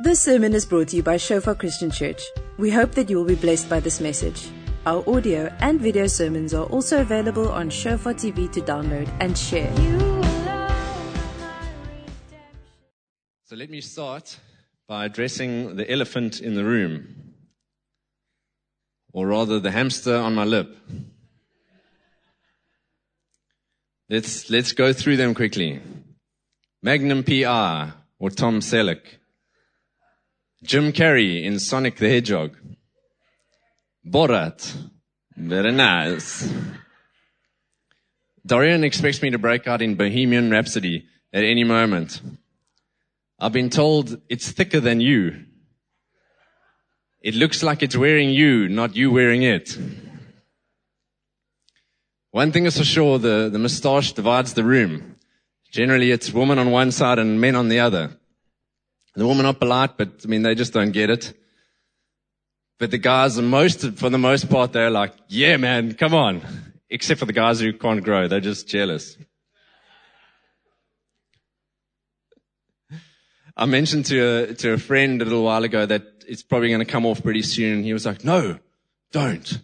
This sermon is brought to you by Shofar Christian Church. We hope that you will be blessed by this message. Our audio and video sermons are also available on Shofar TV to download and share. So let me start by addressing the elephant in the room, or rather the hamster on my lip. Let's, let's go through them quickly. Magnum PI, or Tom Selleck. Jim Carrey in Sonic the Hedgehog. Borat. Very nice. Dorian expects me to break out in Bohemian Rhapsody at any moment. I've been told it's thicker than you. It looks like it's wearing you, not you wearing it. One thing is for sure, the, the moustache divides the room. Generally, it's women on one side and men on the other. The women are polite, but I mean, they just don't get it. But the guys, the most, for the most part, they're like, yeah, man, come on. Except for the guys who can't grow. They're just jealous. I mentioned to a, to a friend a little while ago that it's probably going to come off pretty soon. He was like, no, don't.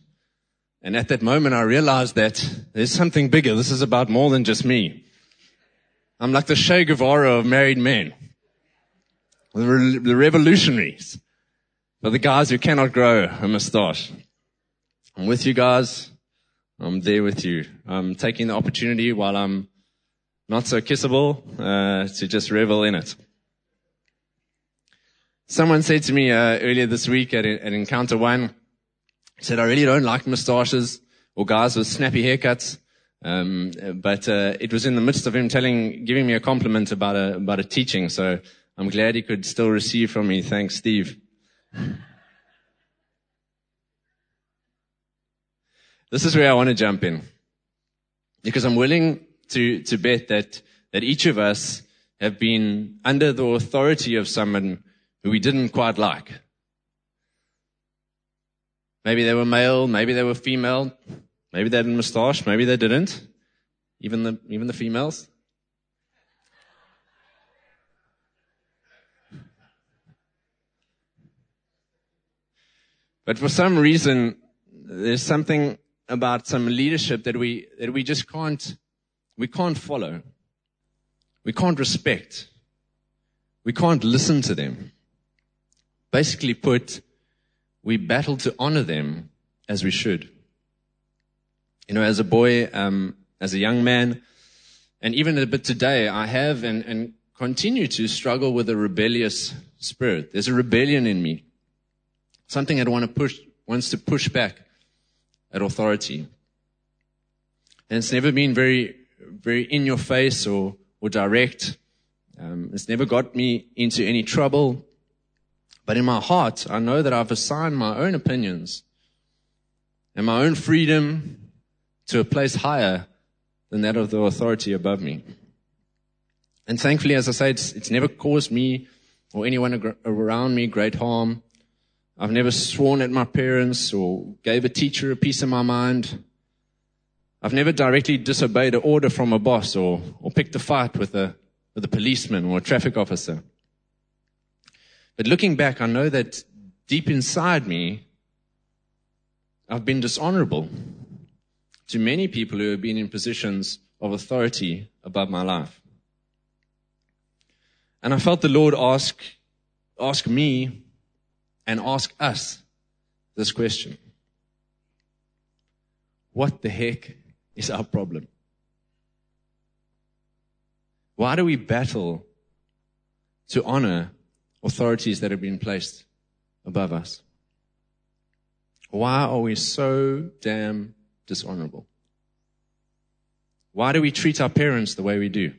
And at that moment, I realized that there's something bigger. This is about more than just me. I'm like the Che Guevara of married men the, re- the revolutionaries, but the guys who cannot grow a mustache. I'm with you guys. I'm there with you. I'm taking the opportunity while I'm not so kissable uh, to just revel in it. Someone said to me uh, earlier this week at, at Encounter One, said, "I really don't like mustaches or guys with snappy haircuts." Um, but uh, it was in the midst of him telling, giving me a compliment about a about a teaching. So I'm glad he could still receive from me. Thanks, Steve. this is where I want to jump in. Because I'm willing to, to bet that, that each of us have been under the authority of someone who we didn't quite like. Maybe they were male, maybe they were female, maybe they had a moustache, maybe they didn't. Even the, even the females. But for some reason, there's something about some leadership that we, that we just can't, we can't follow. We can't respect. We can't listen to them. Basically put, we battle to honor them as we should. You know, as a boy, um, as a young man, and even a bit today, I have and, and continue to struggle with a rebellious spirit. There's a rebellion in me something that want to push, wants to push back at authority. And it's never been very, very in your face or, or direct. Um, it's never got me into any trouble. But in my heart, I know that I've assigned my own opinions and my own freedom to a place higher than that of the authority above me. And thankfully, as I say, it's, it's never caused me or anyone around me great harm. I've never sworn at my parents or gave a teacher a piece of my mind. I've never directly disobeyed an order from a boss or, or picked a fight with a, with a policeman or a traffic officer. But looking back, I know that deep inside me, I've been dishonorable to many people who have been in positions of authority above my life. And I felt the Lord ask, ask me and ask us this question. What the heck is our problem? Why do we battle to honor authorities that have been placed above us? Why are we so damn dishonorable? Why do we treat our parents the way we do?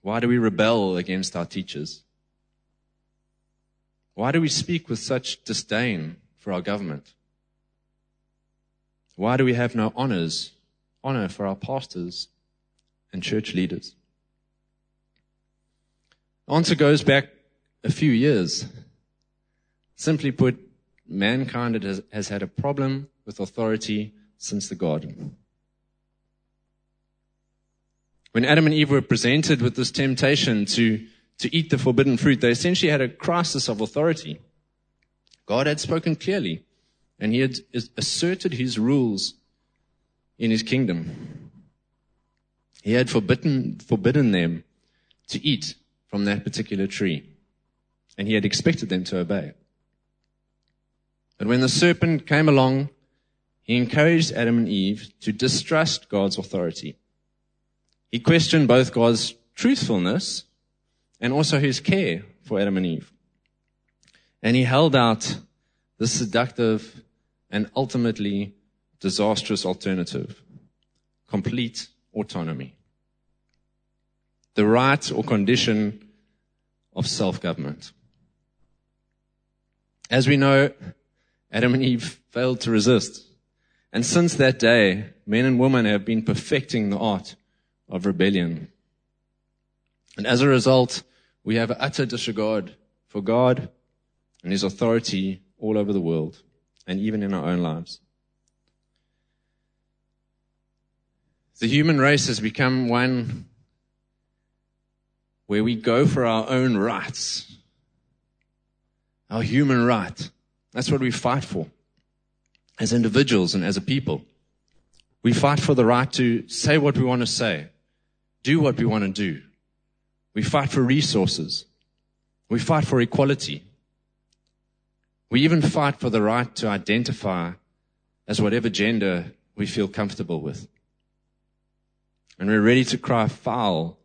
Why do we rebel against our teachers? Why do we speak with such disdain for our government? Why do we have no honors, honor for our pastors and church leaders? The answer goes back a few years. Simply put, mankind has, has had a problem with authority since the garden. When Adam and Eve were presented with this temptation to to eat the forbidden fruit, they essentially had a crisis of authority. God had spoken clearly, and he had asserted his rules in his kingdom. He had forbidden, forbidden them to eat from that particular tree, and he had expected them to obey. But when the serpent came along, he encouraged Adam and Eve to distrust God's authority. He questioned both God's truthfulness and also his care for Adam and Eve. And he held out the seductive and ultimately disastrous alternative complete autonomy. The right or condition of self government. As we know, Adam and Eve failed to resist. And since that day, men and women have been perfecting the art of rebellion. And as a result, we have utter disregard for God and His authority all over the world and even in our own lives. The human race has become one where we go for our own rights, our human right. That's what we fight for as individuals and as a people. We fight for the right to say what we want to say, do what we want to do. We fight for resources. We fight for equality. We even fight for the right to identify as whatever gender we feel comfortable with. And we're ready to cry foul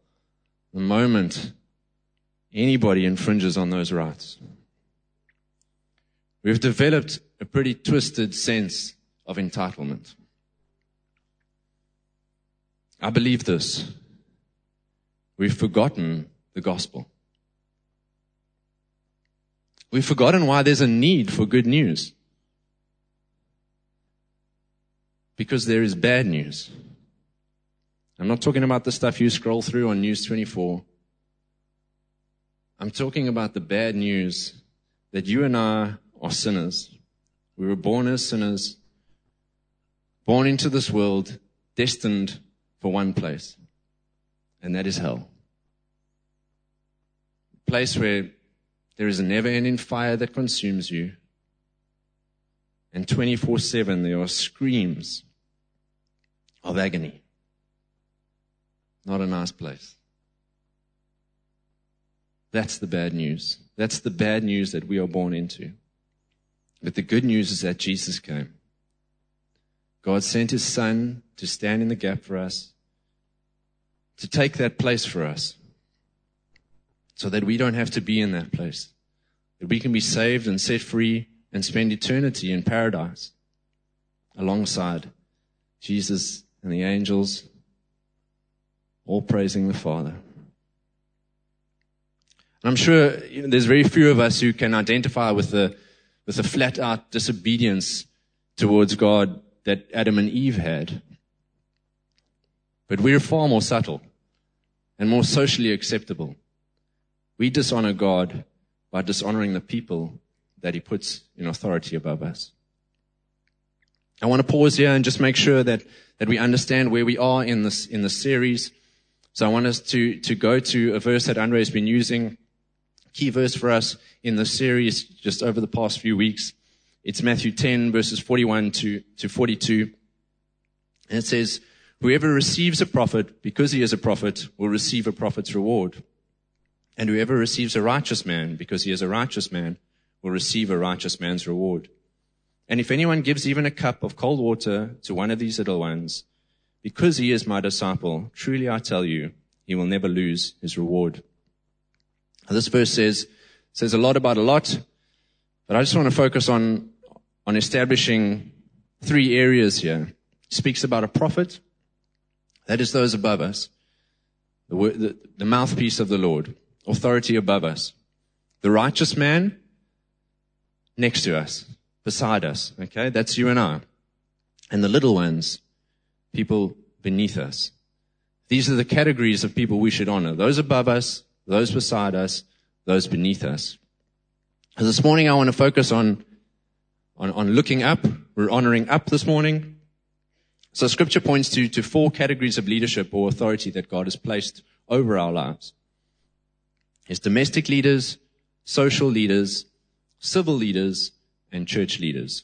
the moment anybody infringes on those rights. We've developed a pretty twisted sense of entitlement. I believe this. We've forgotten the gospel. We've forgotten why there's a need for good news. Because there is bad news. I'm not talking about the stuff you scroll through on News 24. I'm talking about the bad news that you and I are sinners. We were born as sinners, born into this world, destined for one place, and that is hell. A place where there is a never ending fire that consumes you, and 24 7 there are screams of agony. Not a nice place. That's the bad news. That's the bad news that we are born into. But the good news is that Jesus came. God sent his son to stand in the gap for us, to take that place for us, so that we don't have to be in that place, that we can be saved and set free and spend eternity in paradise alongside Jesus and the angels, all praising the Father. And I'm sure you know, there's very few of us who can identify with the with a flat out disobedience towards God that Adam and Eve had. But we're far more subtle and more socially acceptable. We dishonor God by dishonoring the people that he puts in authority above us. I want to pause here and just make sure that, that we understand where we are in this, in this series. So I want us to, to go to a verse that Andre has been using key verse for us in the series just over the past few weeks. It's Matthew 10 verses 41 to, to 42. And it says, whoever receives a prophet because he is a prophet will receive a prophet's reward. And whoever receives a righteous man because he is a righteous man will receive a righteous man's reward. And if anyone gives even a cup of cold water to one of these little ones, because he is my disciple, truly I tell you, he will never lose his reward. This verse says, says a lot about a lot, but I just want to focus on, on establishing three areas here. It speaks about a prophet, that is those above us, the, the, the mouthpiece of the Lord, authority above us. The righteous man next to us, beside us, okay? That's you and I. And the little ones, people beneath us. These are the categories of people we should honor. Those above us, those beside us, those beneath us. This morning I want to focus on, on, on looking up. We're honoring up this morning. So scripture points to, to four categories of leadership or authority that God has placed over our lives. Is domestic leaders, social leaders, civil leaders, and church leaders.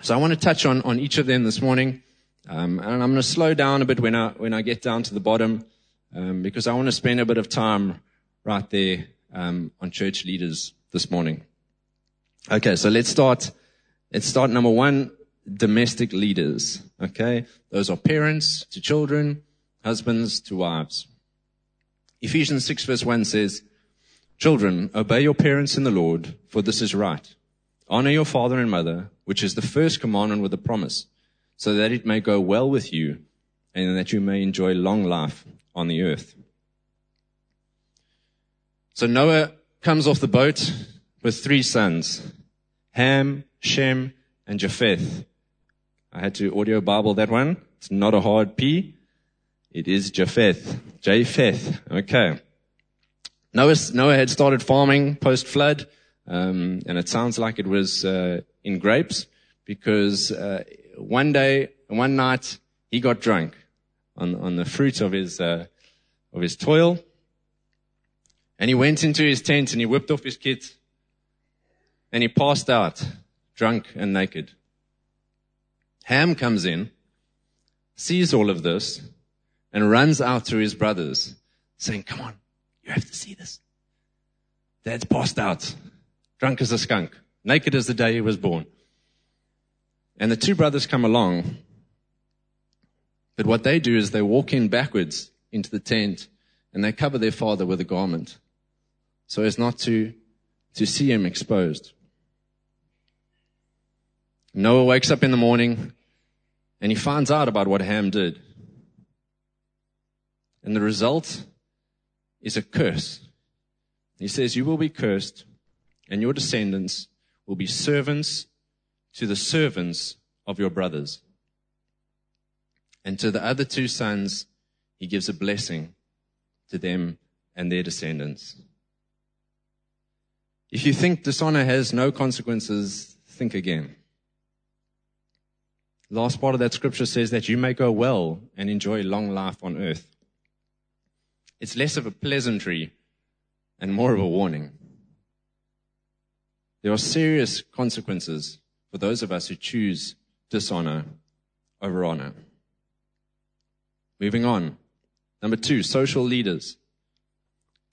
So I want to touch on, on each of them this morning. Um, and I'm going to slow down a bit when I, when I get down to the bottom, um, because I want to spend a bit of time right there, um, on church leaders this morning. Okay. So let's start. Let's start number one, domestic leaders. Okay. Those are parents to children, husbands to wives. Ephesians 6 verse 1 says, Children, obey your parents in the Lord, for this is right. Honor your father and mother, which is the first commandment with a promise, so that it may go well with you and that you may enjoy long life on the earth. So Noah comes off the boat with three sons, Ham, Shem, and Japheth. I had to audio Bible that one. It's not a hard P. It is Japheth. Japheth. Okay. Noah, Noah had started farming post flood, um, and it sounds like it was uh, in grapes because uh, one day, one night, he got drunk on, on the fruit of his uh, of his toil, and he went into his tent and he whipped off his kit, and he passed out, drunk and naked. Ham comes in, sees all of this, and runs out to his brothers saying, come on, you have to see this. Dad's passed out, drunk as a skunk, naked as the day he was born. And the two brothers come along, but what they do is they walk in backwards into the tent and they cover their father with a garment so as not to, to see him exposed. Noah wakes up in the morning and he finds out about what Ham did. And the result is a curse. He says, You will be cursed, and your descendants will be servants to the servants of your brothers. And to the other two sons, he gives a blessing to them and their descendants. If you think dishonor has no consequences, think again. The last part of that scripture says that you may go well and enjoy long life on earth. It's less of a pleasantry and more of a warning. There are serious consequences for those of us who choose dishonor over honor. Moving on. Number two, social leaders.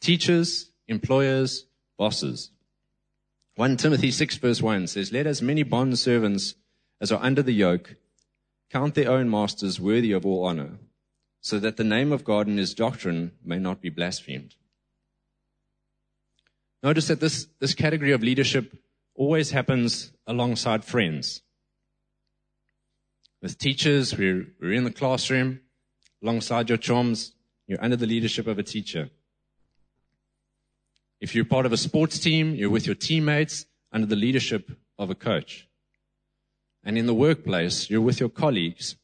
Teachers, employers, bosses. 1 Timothy 6 verse 1 says, Let as many bond servants as are under the yoke count their own masters worthy of all honor so that the name of God and his doctrine may not be blasphemed. Notice that this, this category of leadership always happens alongside friends. With teachers, we're, we're in the classroom, alongside your chums, you're under the leadership of a teacher. If you're part of a sports team, you're with your teammates under the leadership of a coach. And in the workplace, you're with your colleagues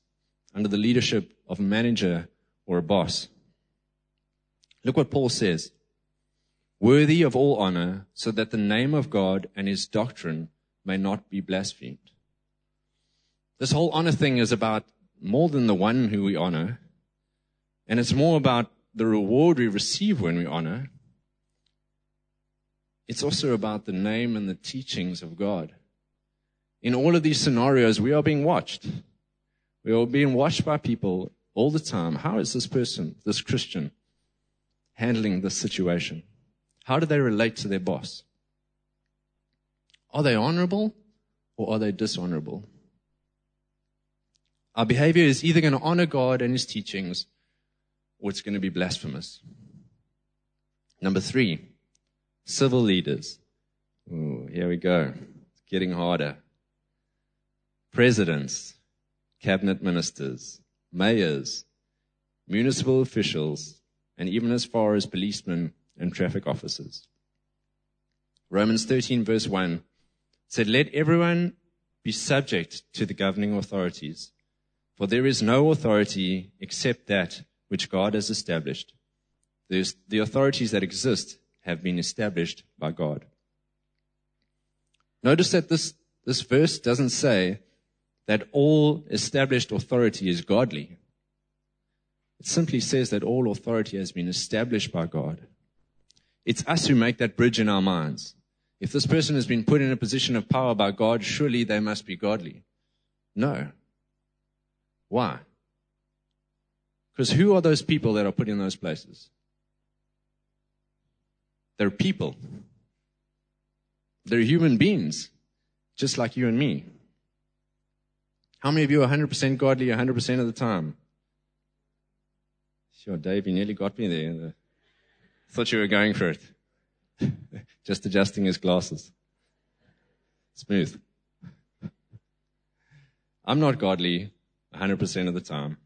under the leadership of a manager or a boss. Look what Paul says. Worthy of all honor, so that the name of God and his doctrine may not be blasphemed. This whole honor thing is about more than the one who we honor, and it's more about the reward we receive when we honor. It's also about the name and the teachings of God. In all of these scenarios, we are being watched. We are being watched by people all the time. How is this person, this Christian, handling this situation? How do they relate to their boss? Are they honorable or are they dishonorable? Our behavior is either going to honor God and his teachings or it's going to be blasphemous. Number three, civil leaders. Ooh, here we go. It's getting harder. Presidents, cabinet ministers, mayors, municipal officials, and even as far as policemen and traffic officers. Romans 13 verse 1 said, Let everyone be subject to the governing authorities, for there is no authority except that which God has established. There's, the authorities that exist have been established by God. Notice that this, this verse doesn't say that all established authority is godly. It simply says that all authority has been established by God. It's us who make that bridge in our minds. If this person has been put in a position of power by God, surely they must be godly. No. Why? Because who are those people that are put in those places? They're people. They're human beings, just like you and me. How many of you are 100% godly 100% of the time? Sure, Dave, you nearly got me there. Thought you were going for it. Just adjusting his glasses. Smooth. I'm not godly 100% of the time.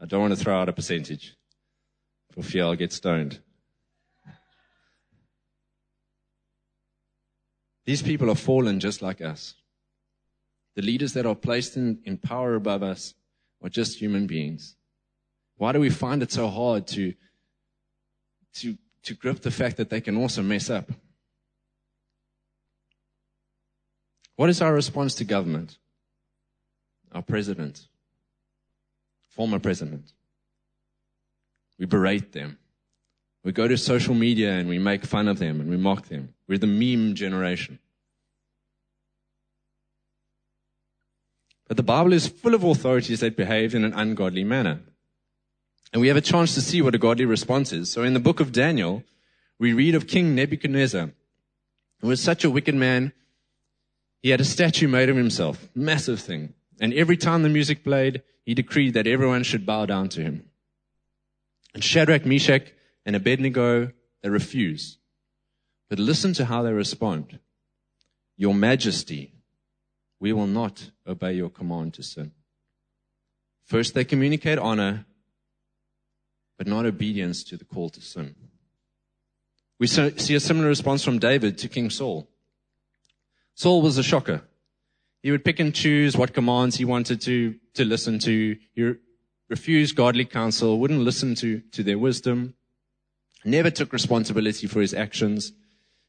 I don't want to throw out a percentage for fear I'll get stoned. These people are fallen just like us. The leaders that are placed in, in power above us are just human beings. Why do we find it so hard to, to, to grip the fact that they can also mess up? What is our response to government? Our president, former president. We berate them. We go to social media and we make fun of them and we mock them. We're the meme generation. But the Bible is full of authorities that behave in an ungodly manner. And we have a chance to see what a godly response is. So in the book of Daniel, we read of King Nebuchadnezzar, who was such a wicked man. He had a statue made of himself, massive thing. And every time the music played, he decreed that everyone should bow down to him. And Shadrach, Meshach, and Abednego, they refuse. But listen to how they respond. Your majesty, we will not obey your command to sin. First, they communicate honor but not obedience to the call to sin. We see a similar response from David to King Saul. Saul was a shocker. He would pick and choose what commands he wanted to, to listen to. He refused godly counsel, wouldn't listen to, to their wisdom, never took responsibility for his actions,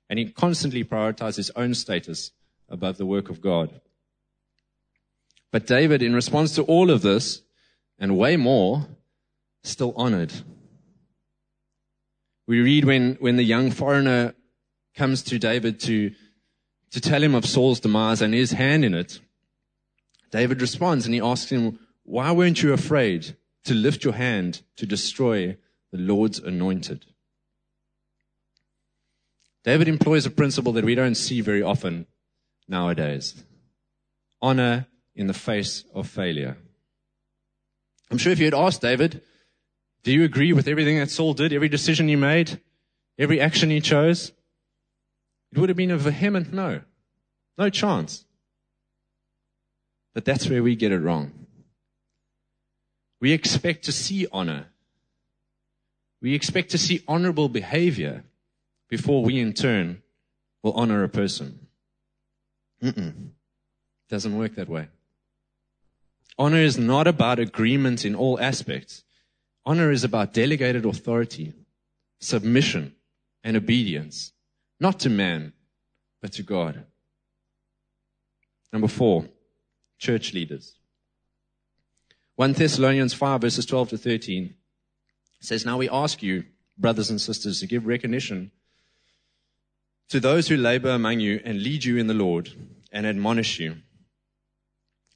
and he constantly prioritized his own status above the work of God. But David, in response to all of this, and way more, still honored. We read when, when the young foreigner comes to David to, to tell him of Saul's demise and his hand in it. David responds and he asks him, why weren't you afraid to lift your hand to destroy the Lord's anointed? David employs a principle that we don't see very often nowadays. Honor in the face of failure. I'm sure if you had asked David, do you agree with everything that Saul did, every decision he made, every action he chose? It would have been a vehement no. No chance. But that's where we get it wrong. We expect to see honor. We expect to see honorable behavior before we in turn will honor a person. Mm-mm. Doesn't work that way. Honor is not about agreement in all aspects. Honor is about delegated authority, submission, and obedience, not to man, but to God. Number four, church leaders. 1 Thessalonians 5 verses 12 to 13 says, Now we ask you, brothers and sisters, to give recognition to those who labor among you and lead you in the Lord and admonish you,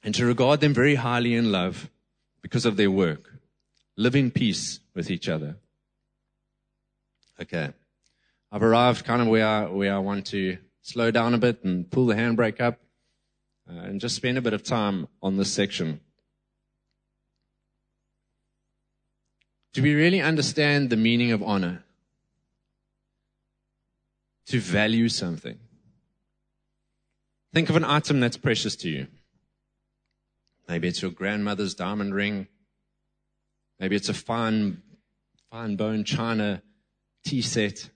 and to regard them very highly in love because of their work live in peace with each other. Okay. I've arrived kind of where I, where I want to slow down a bit and pull the handbrake up uh, and just spend a bit of time on this section. Do we really understand the meaning of honor? To value something. Think of an item that's precious to you. Maybe it's your grandmother's diamond ring. Maybe it's a fine, fine bone china tea set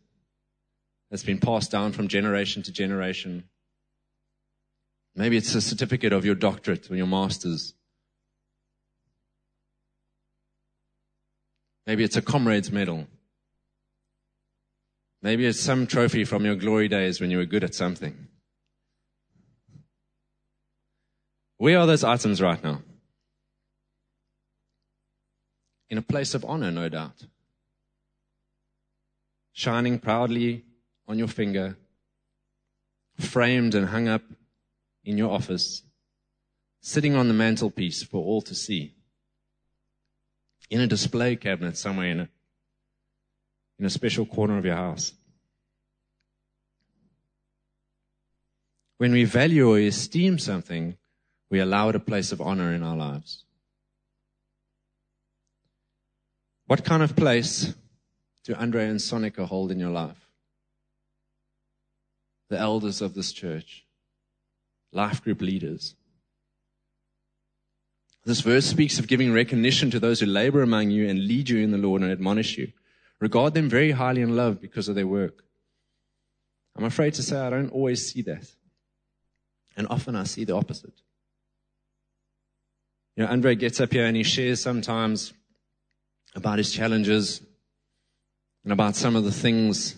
that's been passed down from generation to generation. Maybe it's a certificate of your doctorate or your master's. Maybe it's a Comrades medal. Maybe it's some trophy from your glory days when you were good at something. Where are those items right now? in a place of honor, no doubt. shining proudly on your finger, framed and hung up in your office, sitting on the mantelpiece for all to see, in a display cabinet somewhere in a, in a special corner of your house. When we value or esteem something, we allow it a place of honor in our lives. What kind of place do Andre and Sonica hold in your life? The elders of this church, life group leaders. This verse speaks of giving recognition to those who labor among you and lead you in the Lord and admonish you. Regard them very highly in love because of their work. I'm afraid to say I don't always see that. And often I see the opposite. You know, Andre gets up here and he shares sometimes about his challenges and about some of the things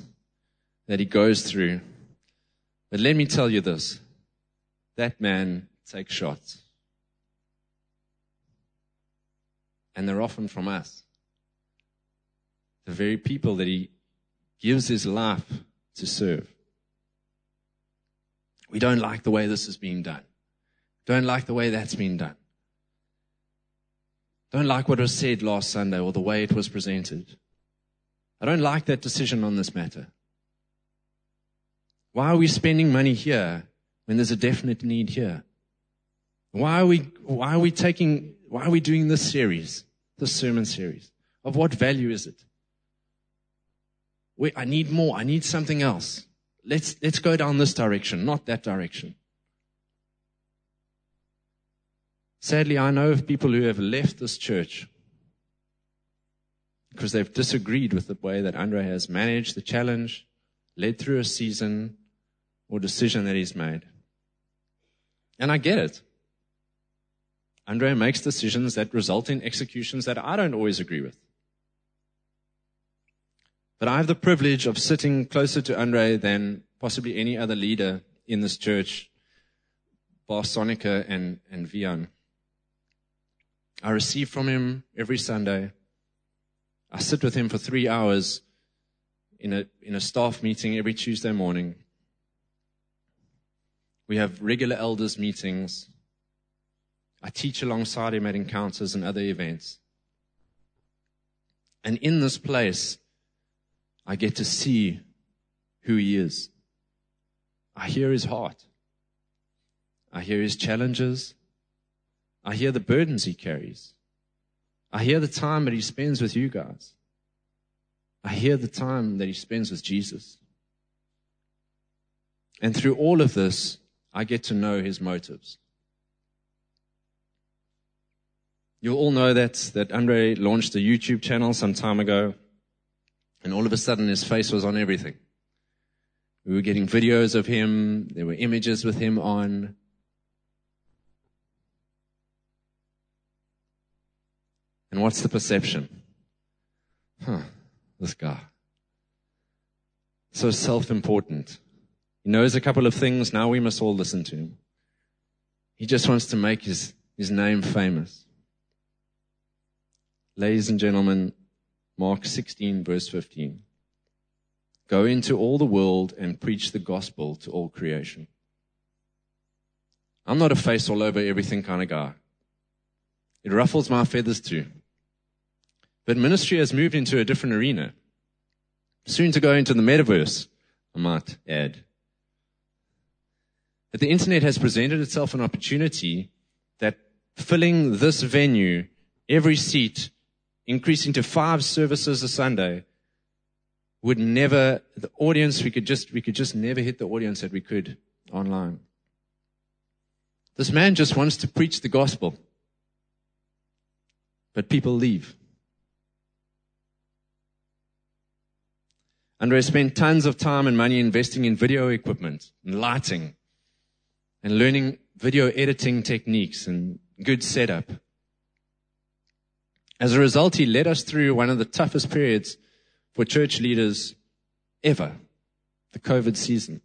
that he goes through. But let me tell you this that man takes shots. And they're often from us. The very people that he gives his life to serve. We don't like the way this is being done. Don't like the way that's being done. I don't like what was said last Sunday or the way it was presented. I don't like that decision on this matter. Why are we spending money here when there's a definite need here? Why are we, why are we taking, why are we doing this series, this sermon series? Of what value is it? Wait, I need more. I need something else. Let's, let's go down this direction, not that direction. Sadly, I know of people who have left this church because they've disagreed with the way that Andre has managed the challenge, led through a season or decision that he's made. And I get it. Andre makes decisions that result in executions that I don't always agree with. But I have the privilege of sitting closer to Andre than possibly any other leader in this church, bar Sonica and, and Vian. I receive from him every Sunday. I sit with him for three hours in a, in a staff meeting every Tuesday morning. We have regular elders meetings. I teach alongside him at encounters and other events. And in this place, I get to see who he is. I hear his heart. I hear his challenges. I hear the burdens he carries. I hear the time that he spends with you guys. I hear the time that he spends with Jesus. And through all of this, I get to know his motives. You'll all know that, that Andre launched a YouTube channel some time ago, and all of a sudden his face was on everything. We were getting videos of him, there were images with him on. And what's the perception? Huh, this guy. So self important. He knows a couple of things. Now we must all listen to him. He just wants to make his, his name famous. Ladies and gentlemen, Mark 16, verse 15. Go into all the world and preach the gospel to all creation. I'm not a face all over everything kind of guy. It ruffles my feathers too. But ministry has moved into a different arena. Soon to go into the metaverse, I might add. But the internet has presented itself an opportunity that filling this venue, every seat, increasing to five services a Sunday, would never, the audience, we could just, we could just never hit the audience that we could online. This man just wants to preach the gospel. But people leave. Andre spent tons of time and money investing in video equipment and lighting and learning video editing techniques and good setup. As a result, he led us through one of the toughest periods for church leaders ever, the COVID season.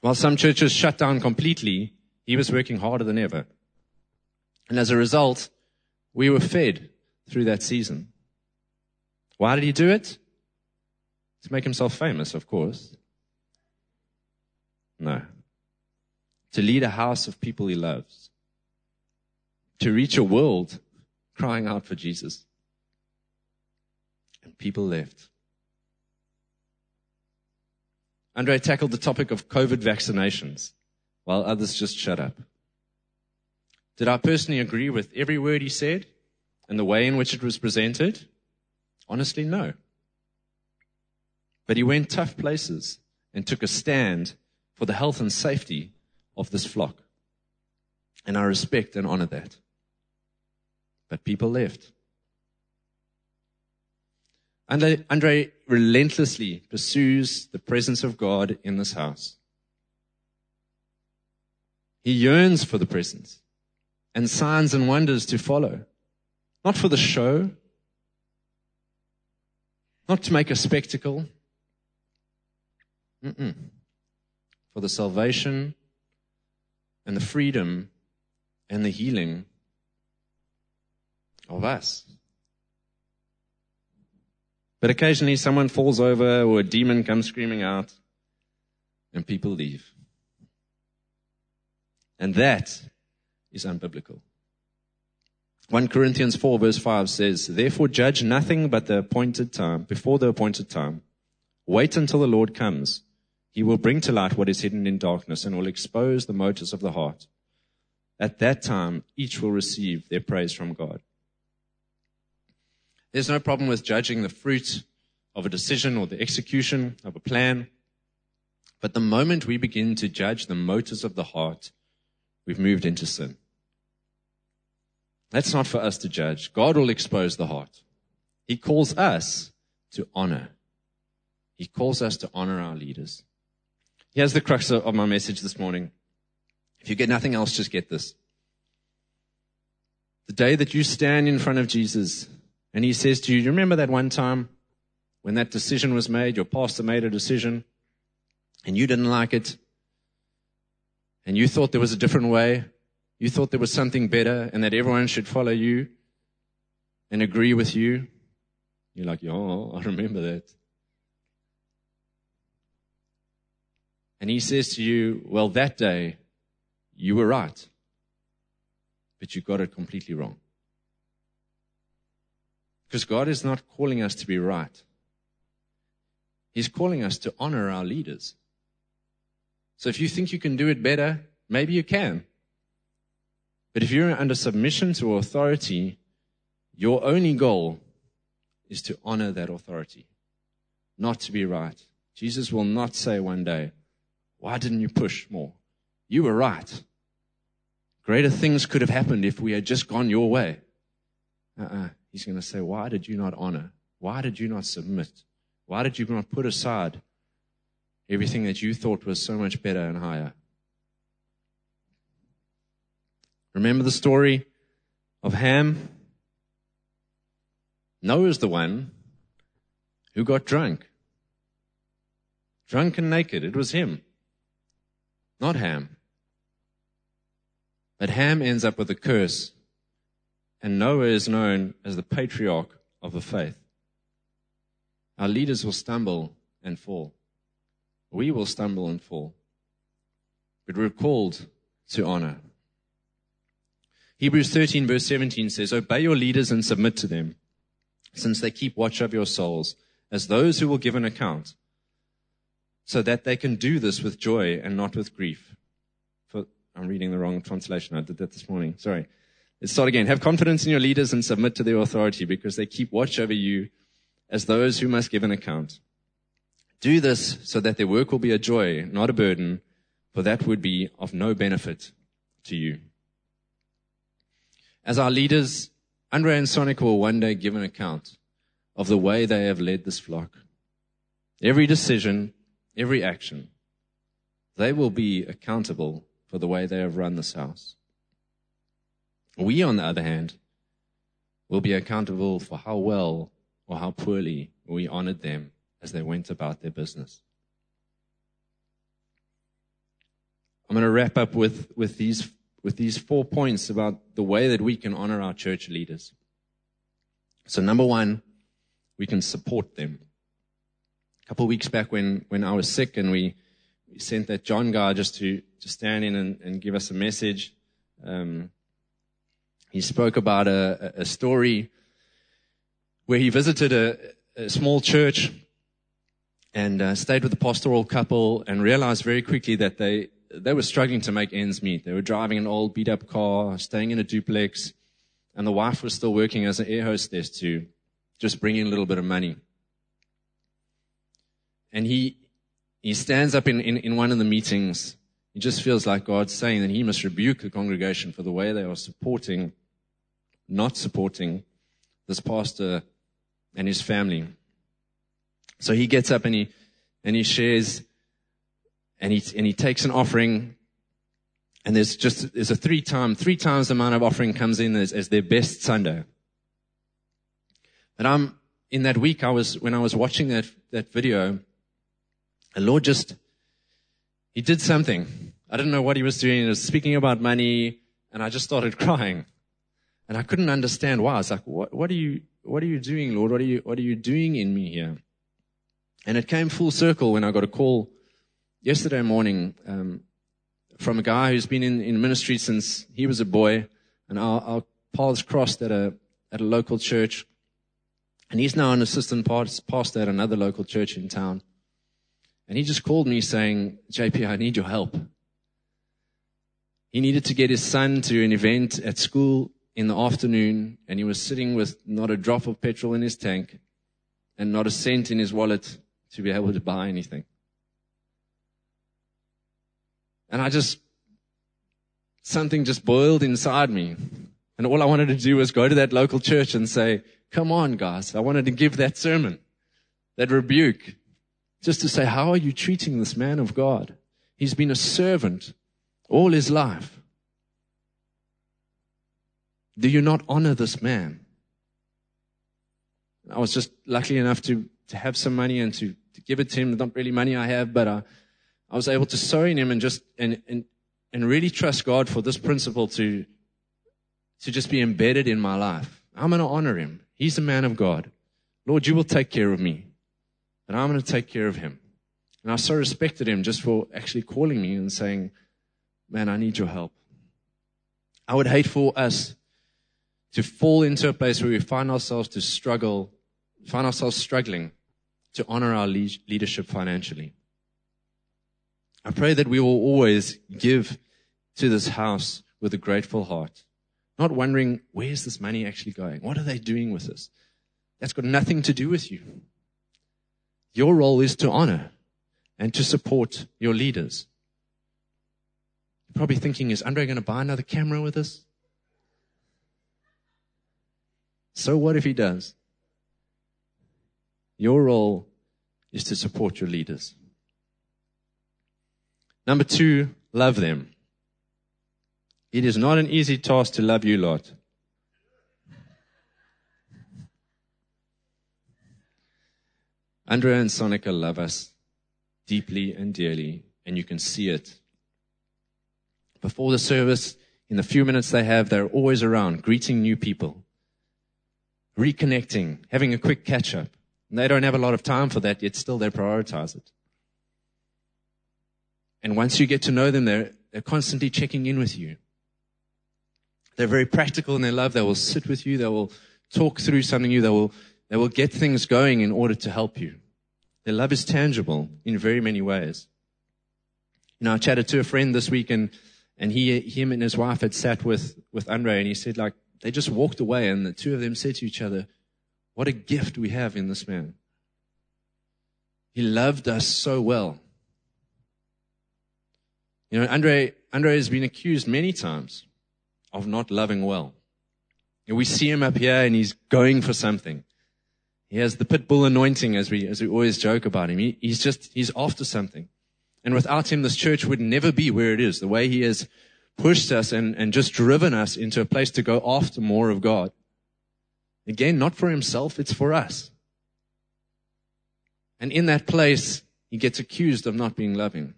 While some churches shut down completely, he was working harder than ever. And as a result, we were fed through that season. Why did he do it? To make himself famous, of course. No. To lead a house of people he loves. To reach a world crying out for Jesus. And people left. Andre tackled the topic of COVID vaccinations while others just shut up. Did I personally agree with every word he said and the way in which it was presented? Honestly, no. But he went tough places and took a stand for the health and safety of this flock. And I respect and honor that. But people left. Andre, Andre relentlessly pursues the presence of God in this house. He yearns for the presence and signs and wonders to follow. Not for the show, not to make a spectacle, Mm-mm. for the salvation and the freedom and the healing of us. But occasionally someone falls over or a demon comes screaming out and people leave. And that is unbiblical. 1 Corinthians 4 verse 5 says, Therefore judge nothing but the appointed time, before the appointed time. Wait until the Lord comes. He will bring to light what is hidden in darkness and will expose the motives of the heart. At that time, each will receive their praise from God. There's no problem with judging the fruit of a decision or the execution of a plan. But the moment we begin to judge the motives of the heart, we've moved into sin. That's not for us to judge. God will expose the heart. He calls us to honor. He calls us to honor our leaders. Here's the crux of my message this morning. If you get nothing else, just get this. The day that you stand in front of Jesus and he says to you, you remember that one time when that decision was made, your pastor made a decision and you didn't like it and you thought there was a different way. You thought there was something better and that everyone should follow you and agree with you. You're like, oh, I remember that. And he says to you, well, that day you were right, but you got it completely wrong. Because God is not calling us to be right. He's calling us to honor our leaders. So if you think you can do it better, maybe you can. But if you're under submission to authority, your only goal is to honor that authority, not to be right. Jesus will not say one day, why didn't you push more? You were right. Greater things could have happened if we had just gone your way. Uh-uh. He's going to say, why did you not honor? Why did you not submit? Why did you not put aside everything that you thought was so much better and higher? Remember the story of Ham? Noah's the one who got drunk. Drunk and naked. It was him, not Ham. But Ham ends up with a curse, and Noah is known as the patriarch of the faith. Our leaders will stumble and fall. We will stumble and fall. But we're called to honor. Hebrews 13 verse 17 says, Obey your leaders and submit to them, since they keep watch of your souls, as those who will give an account, so that they can do this with joy and not with grief. For, I'm reading the wrong translation. I did that this morning. Sorry. Let's start again. Have confidence in your leaders and submit to their authority because they keep watch over you as those who must give an account. Do this so that their work will be a joy, not a burden, for that would be of no benefit to you. As our leaders, Andre and Sonic will one day give an account of the way they have led this flock. Every decision, every action, they will be accountable for the way they have run this house. We, on the other hand, will be accountable for how well or how poorly we honored them as they went about their business. I'm going to wrap up with, with, these, with these four points about the way that we can honor our church leaders. So, number one, we can support them. Couple of weeks back when, when I was sick and we, we sent that John guy just to, to stand in and, and give us a message. Um, he spoke about a, a story where he visited a, a small church and uh, stayed with a pastoral couple and realized very quickly that they, they were struggling to make ends meet. They were driving an old beat up car, staying in a duplex, and the wife was still working as an air hostess to just bring in a little bit of money. And he, he stands up in, in, in one of the meetings. He just feels like God's saying that he must rebuke the congregation for the way they are supporting, not supporting this pastor and his family. So he gets up and he, and he shares and he, and he takes an offering and there's just, there's a three time, three times the amount of offering comes in as, as their best Sunday. But I'm, in that week, I was, when I was watching that, that video, the Lord just, He did something. I didn't know what He was doing. He was speaking about money and I just started crying. And I couldn't understand why. I was like, what, what are you, what are you doing, Lord? What are you, what are you doing in me here? And it came full circle when I got a call yesterday morning um, from a guy who's been in, in ministry since he was a boy, and our, our paths crossed at a at a local church, and he's now an assistant pastor at another local church in town. And he just called me saying, "JP, I need your help." He needed to get his son to an event at school in the afternoon, and he was sitting with not a drop of petrol in his tank and not a cent in his wallet to be able to buy anything. And I just, something just boiled inside me. And all I wanted to do was go to that local church and say, come on, guys. I wanted to give that sermon, that rebuke, just to say, how are you treating this man of God? He's been a servant all his life. Do you not honor this man? I was just lucky enough to, to have some money and to, to give it to him. Not really money I have, but I, I was able to sow in him and just, and, and, and really trust God for this principle to, to just be embedded in my life. I'm going to honor him. He's a man of God. Lord, you will take care of me, and I'm going to take care of him. And I so respected him just for actually calling me and saying, man, I need your help. I would hate for us to fall into a place where we find ourselves to struggle, find ourselves struggling to honor our leadership financially. I pray that we will always give to this house with a grateful heart, not wondering, where's this money actually going? What are they doing with this? That's got nothing to do with you. Your role is to honor and to support your leaders. You're probably thinking, is Andre going to buy another camera with us? So what if he does? Your role is to support your leaders. Number two, love them. It is not an easy task to love you lot. Andre and Sonica love us deeply and dearly, and you can see it. Before the service, in the few minutes they have, they're always around, greeting new people, reconnecting, having a quick catch up. And they don't have a lot of time for that, yet still they prioritize it. And once you get to know them, they're, they're constantly checking in with you. They're very practical in their love. They will sit with you. They will talk through something new. They will, they will get things going in order to help you. Their love is tangible in very many ways. You know, I chatted to a friend this week and, and he, him and his wife had sat with, with Andre and he said like, they just walked away and the two of them said to each other, what a gift we have in this man. He loved us so well. You know, Andre, Andre has been accused many times of not loving well. Know, we see him up here and he's going for something. He has the pit bull anointing as we, as we always joke about him. He, he's just, he's after something. And without him, this church would never be where it is. The way he has pushed us and, and just driven us into a place to go after more of God. Again, not for himself, it's for us. And in that place, he gets accused of not being loving.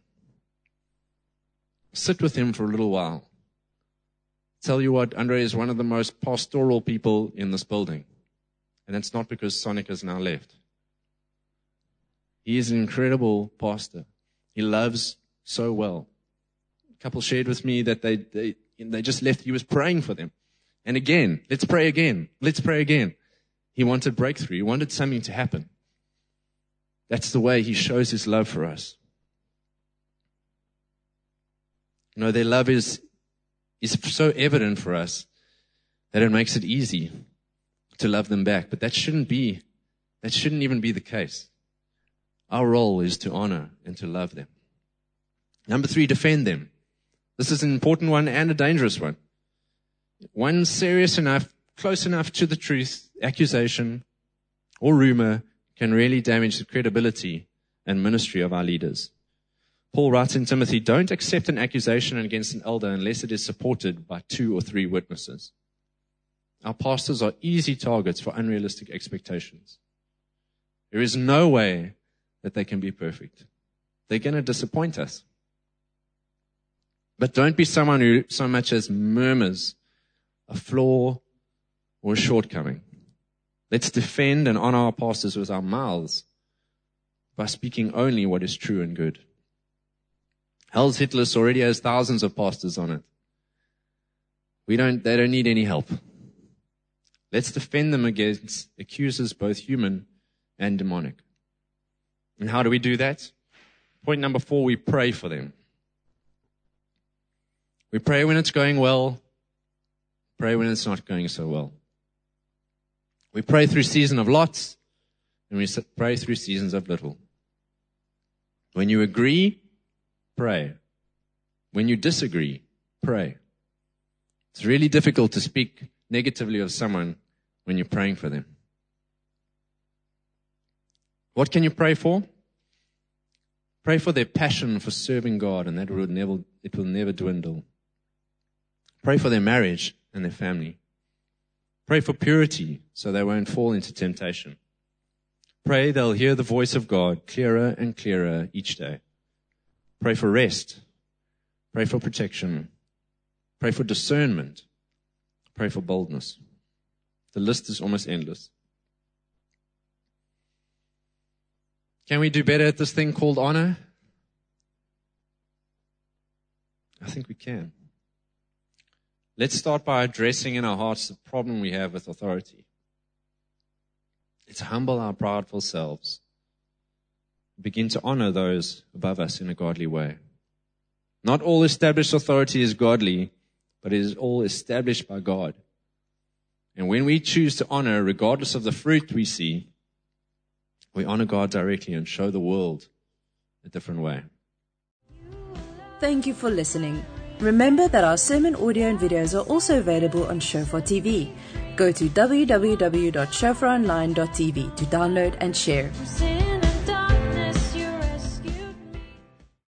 Sit with him for a little while. Tell you what, Andre is one of the most pastoral people in this building. And that's not because Sonica has now left. He is an incredible pastor. He loves so well. A couple shared with me that they, they, they just left. He was praying for them. And again, let's pray again. Let's pray again. He wanted breakthrough. He wanted something to happen. That's the way he shows his love for us. You know, their love is, is so evident for us that it makes it easy to love them back. But that shouldn't be, that shouldn't even be the case. Our role is to honor and to love them. Number three, defend them. This is an important one and a dangerous one. One serious enough, close enough to the truth, accusation, or rumor can really damage the credibility and ministry of our leaders. Paul writes in Timothy, don't accept an accusation against an elder unless it is supported by two or three witnesses. Our pastors are easy targets for unrealistic expectations. There is no way that they can be perfect. They're going to disappoint us. But don't be someone who so much as murmurs a flaw or a shortcoming. Let's defend and honor our pastors with our mouths by speaking only what is true and good. Hell's hit list already has thousands of pastors on it. We don't, they don't need any help. Let's defend them against accusers, both human and demonic. And how do we do that? Point number four, we pray for them. We pray when it's going well, pray when it's not going so well. We pray through season of lots, and we pray through seasons of little. When you agree, pray. When you disagree, pray. It's really difficult to speak negatively of someone when you're praying for them. What can you pray for? Pray for their passion for serving God, and that will never, it will never dwindle. Pray for their marriage and their family. Pray for purity so they won't fall into temptation. Pray they'll hear the voice of God clearer and clearer each day. Pray for rest. Pray for protection. Pray for discernment. Pray for boldness. The list is almost endless. Can we do better at this thing called honor? I think we can. Let's start by addressing in our hearts the problem we have with authority. Let's humble our prideful selves. Begin to honor those above us in a godly way. Not all established authority is godly, but it is all established by God. And when we choose to honor, regardless of the fruit we see, we honor God directly and show the world a different way. Thank you for listening. Remember that our sermon audio and videos are also available on Shofar TV. Go to www.shofaronline.tv to download and share.